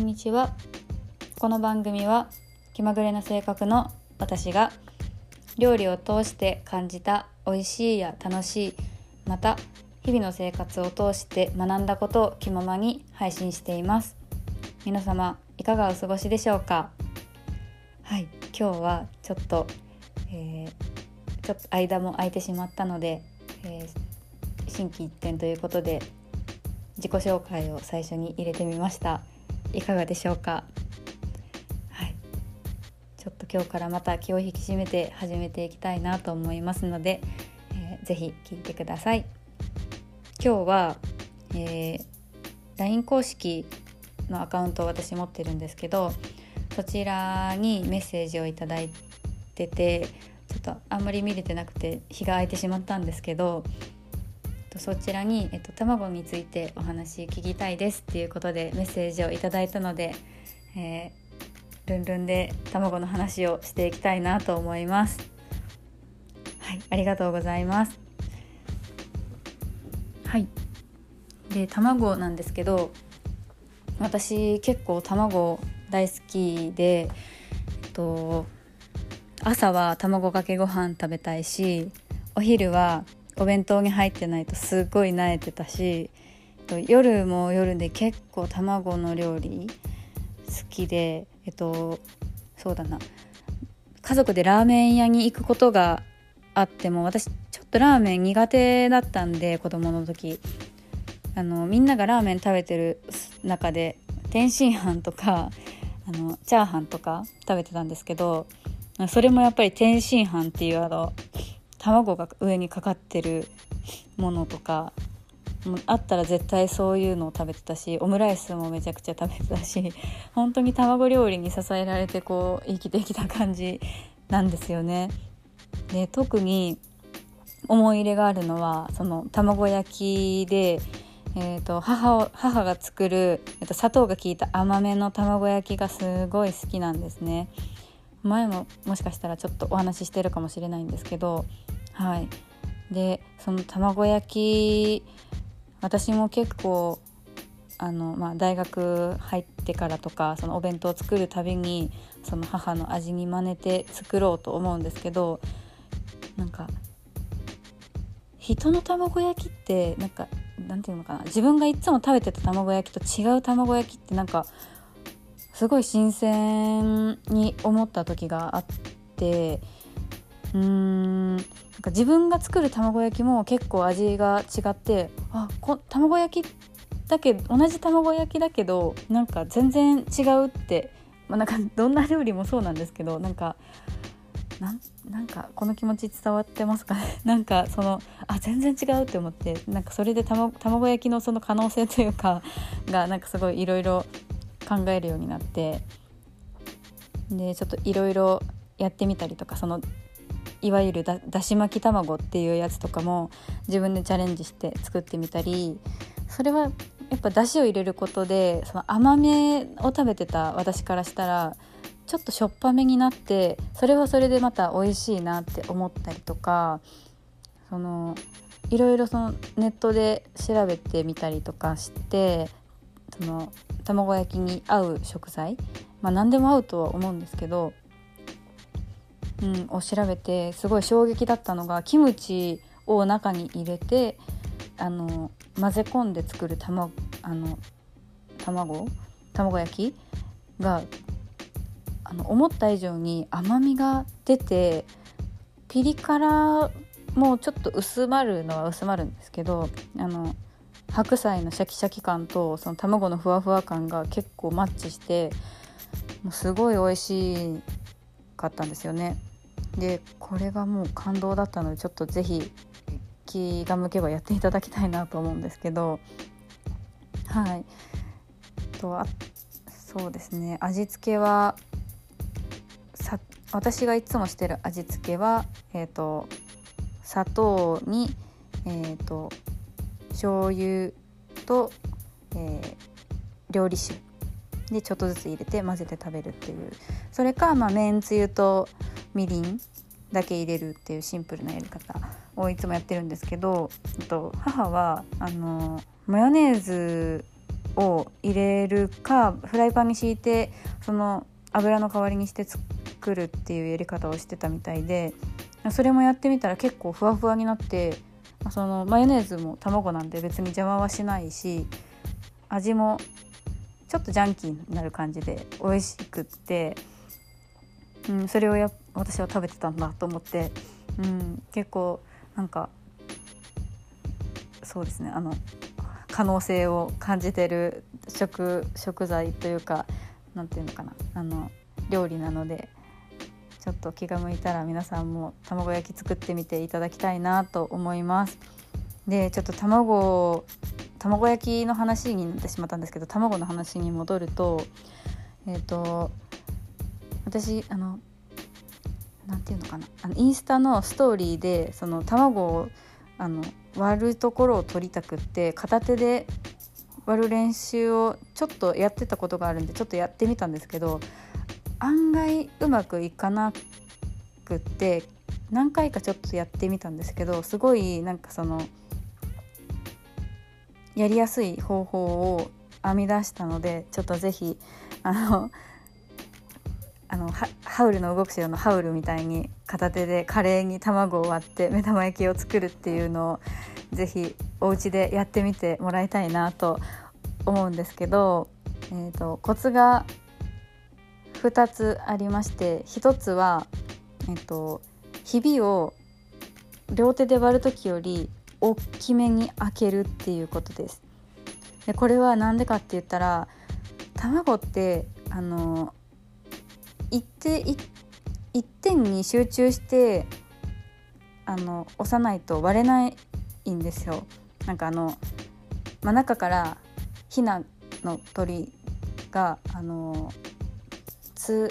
んにちは。この番組は気まぐれな性格の私が料理を通して感じた美味しいや楽しいまた日々の生活を通して学んだことを気ままに配信しています。皆様いかがお過ごしでしょうか？はい今日はちょっと、えー、ちょっと間も空いてしまったので、えー、心機一転ということで自己紹介を最初に入れてみました。いかがでしょうか？はい。ちょっと今日からまた気を引き締めて始めていきたいなと思いますので、えー、ぜひ聞いてください。今日は、えー、LINE 公式のアカウントを私持ってるんですけどそちらにメッセージを頂いててちょっとあんまり見れてなくて日が空いてしまったんですけどそちらに、えっと、卵についてお話聞きたいですっていうことでメッセージをいただいたので、えー、ルンルンで卵の話をしていきたいなと思います。はい、ありがとうございます。はい。で卵なんですけど、私結構卵大好きで、えっと朝は卵かけご飯食べたいし、お昼はお弁当に入ってないとすっごい慣れてたし夜も夜で結構卵の料理好きでえっとそうだな。家族でラーメン屋に行くことがあっても私ちょっとラーメン苦手だったんで子供の時。あのみんながラーメン食べてる中で天津飯とかあのチャーハンとか食べてたんですけどそれもやっぱり天津飯っていうあの卵が上にかかってるものとかもあったら絶対そういうのを食べてたしオムライスもめちゃくちゃ食べてたし本当に卵料理に支えられてこう生きてきた感じなんですよね。で特に思い入れがあるのはその卵焼きで、えーと、母を母が作る、えーと砂糖が効いた甘めの卵焼きがすごい好きなんですね。前ももしかしたらちょっとお話ししてるかもしれないんですけどはい。でその卵焼き私も結構あの、まあ、大学入ってからとかそのお弁当を作るたびにその母の味に真似て作ろうと思うんですけどなんか人の卵焼きってなんかなんていうのかな自分がいつも食べてた卵焼きと違う卵焼きってなんかすごい新鮮に思った時があってうん。なんか自分が作る卵焼きも結構味が違ってあこ卵焼きだけ同じ卵焼きだけどなんか全然違うって、まあ、なんかどんな料理もそうなんですけどなんかなんなんかこの気持ち伝わってますかね？なんかそのあ全然違うって思ってなんかそれで卵焼きのその可能性というかがなんかすごいいろいろ考えるようになってでちょっといろいろやってみたりとかそのいわゆるだだし巻き卵っていうやつとかも自分でチャレンジして作ってみたりそれはやっぱだしを入れることでその甘めを食べてた私からしたらちょっとしょっぱめになってそれはそれでまた美味しいなって思ったりとかそのいろいろそのネットで調べてみたりとかしてその卵焼きに合う食材、まあ、何でも合うとは思うんですけど、うん、を調べてすごい衝撃だったのがキムチを中に入れてあの混ぜ込んで作る卵あの卵？卵焼き？があの思った以上に甘みが出てピリ辛もうちょっと薄まるのは薄まるんですけどあの白菜のシャキシャキ感とその卵のふわふわ感が結構マッチしてもうすごい美味しかったんですよね。でこれがもう感動だったのでちょっと是非気が向けばやっていただきたいなと思うんですけどはい。とあそうですね。味付けはさ私がいつもしてる味付けは、えーと、砂糖に、えーと醤油と、えー、料理酒でちょっとずつ入れて混ぜて食べるっていう。それかまあめんつゆとみりんだけ入れるっていうシンプルなやり方をいつもやってるんですけどと母はあのマヨネーズを入れるかフライパンに敷いてその油の代わりにして作るっていうやり方をしてたみたいでそれもやってみたら結構ふわふわになってそのマヨネーズも卵なんで別に邪魔はしないし味もちょっとジャンキーになる感じで美味しくって、うん、それをやっ私は食べてたんだと思って、うん、結構なんかそうですねあの可能性を感じてる食食材というか何て言うのかなあの料理なのでちょっと気が向いたら皆さんも卵焼き作ってみていただきたいなと思います。でちょっと卵卵焼きの話になってしまったんですけど卵の話に戻るとえっ、ー、と私あのなんていうのかな。あのインスタのストーリーでその卵をあの割るところを取りたくって片手で割る練習をちょっとやってたことがあるんでちょっとやってみたんですけど案外うまくいかなくって何回かちょっとやってみたんですけどすごいなんかそのやりやすい方法を編み出したのでちょっと是非あのあのハウルの動く城のハウルみたいに片手でカレーに卵を割って 目玉焼きを作るっていうのを是非お家でやってみてもらいたいなと思うんですけど、えーと、コツが2つありまして1つは、えーとひびを両手で割る時より大きめに開けるっていうことです。でこれは何でかって言ったら卵ってあの一定一点に集中してあの押さないと割れないんですよ。なんかあの、まあ、中からヒナの鳥があのつ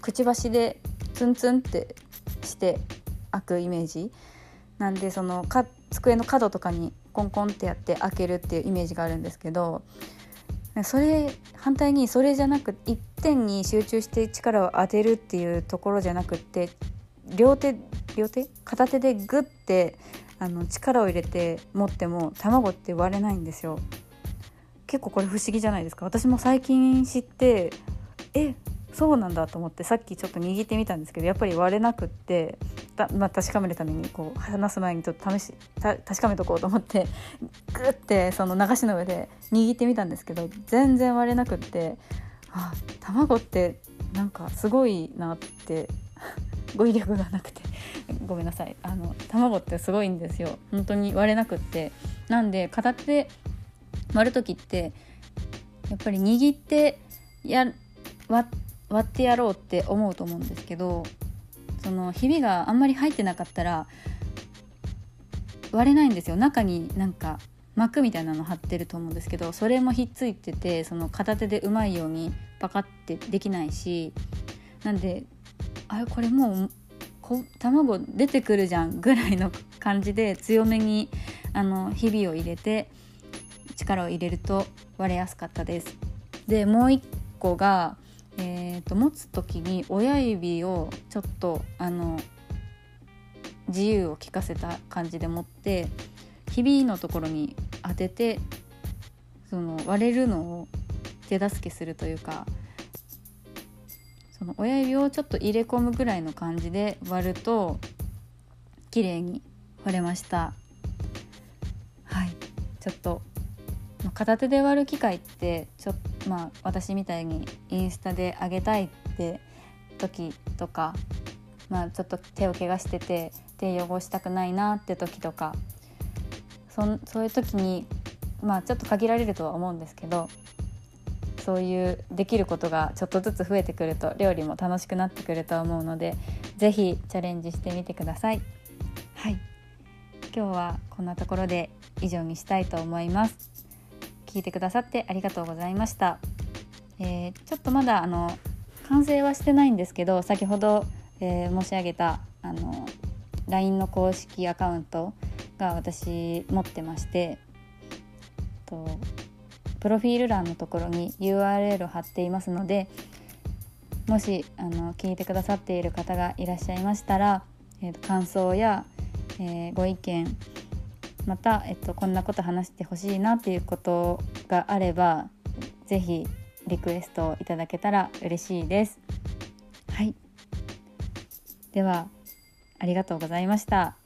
くちばしでツンツンってして開くイメージなんでそのか机の角とかにコンコンってやって開けるっていうイメージがあるんですけどそれ反対にそれじゃなく一点に集中して力を当てるっていうところじゃなくって両手両手？片手でグッてあの力を入れて持っても卵って割れないんですよ。結構これ不思議じゃないですか。私も最近知ってえそうなんだと思ってさっきちょっと握ってみたんですけどやっぱり割れなくってまあ、確かめるためにこう話す前にちょっと試し確かめとこうと思ってグッてその流しの上で握ってみたんですけど全然割れなくってあ卵ってなんかすごいなって 語彙力がなくて ごめんなさい。あの卵ってすごいんですよ。本当に割れなくって。なんで片手で割る時ってやっぱり握ってや割割ってやろうって思うと思うんですけどそのひびがあんまり入ってなかったら割れないんですよ。中になんか膜みたいなの貼ってると思うんですけどそれもひっついててその片手でうまいようにパカってできないしなんであれこれもうこ卵出てくるじゃんぐらいの感じで強めにあのひびを入れて力を入れると割れやすかったです。でもう一個がえーと、持つ時に親指をちょっとあの自由を利かせた感じで持ってひびのところに当ててその割れるのを手助けするというかその親指をちょっと入れ込むぐらいの感じで割ると綺麗に割れました。はい。ちょっと片手で割る機会ってちょっとまあ私みたいにインスタで上げたいって時とかまあちょっと手を怪我してて手汚したくないなって時とかそそういう時にまあちょっと限られるとは思うんですけどそういうできることがちょっとずつ増えてくると料理も楽しくなってくると思うので是非チャレンジしてみてください。はい今日はこんなところで以上にしたいと思います。聞いてくださってありがとうございました。えー、ちょっとまだあの完成はしてないんですけど先ほど、えー、申し上げたあの LINE の公式アカウントが私持ってましてとプロフィール欄のところに URL を貼っていますのでもしあの聞いてくださっている方がいらっしゃいましたら、えーと感想や、えー、ご意見また、えっと、こんなこと話してほしいなっていうことがあれば是非リクエストをいただけたら嬉しいです。はいではありがとうございました。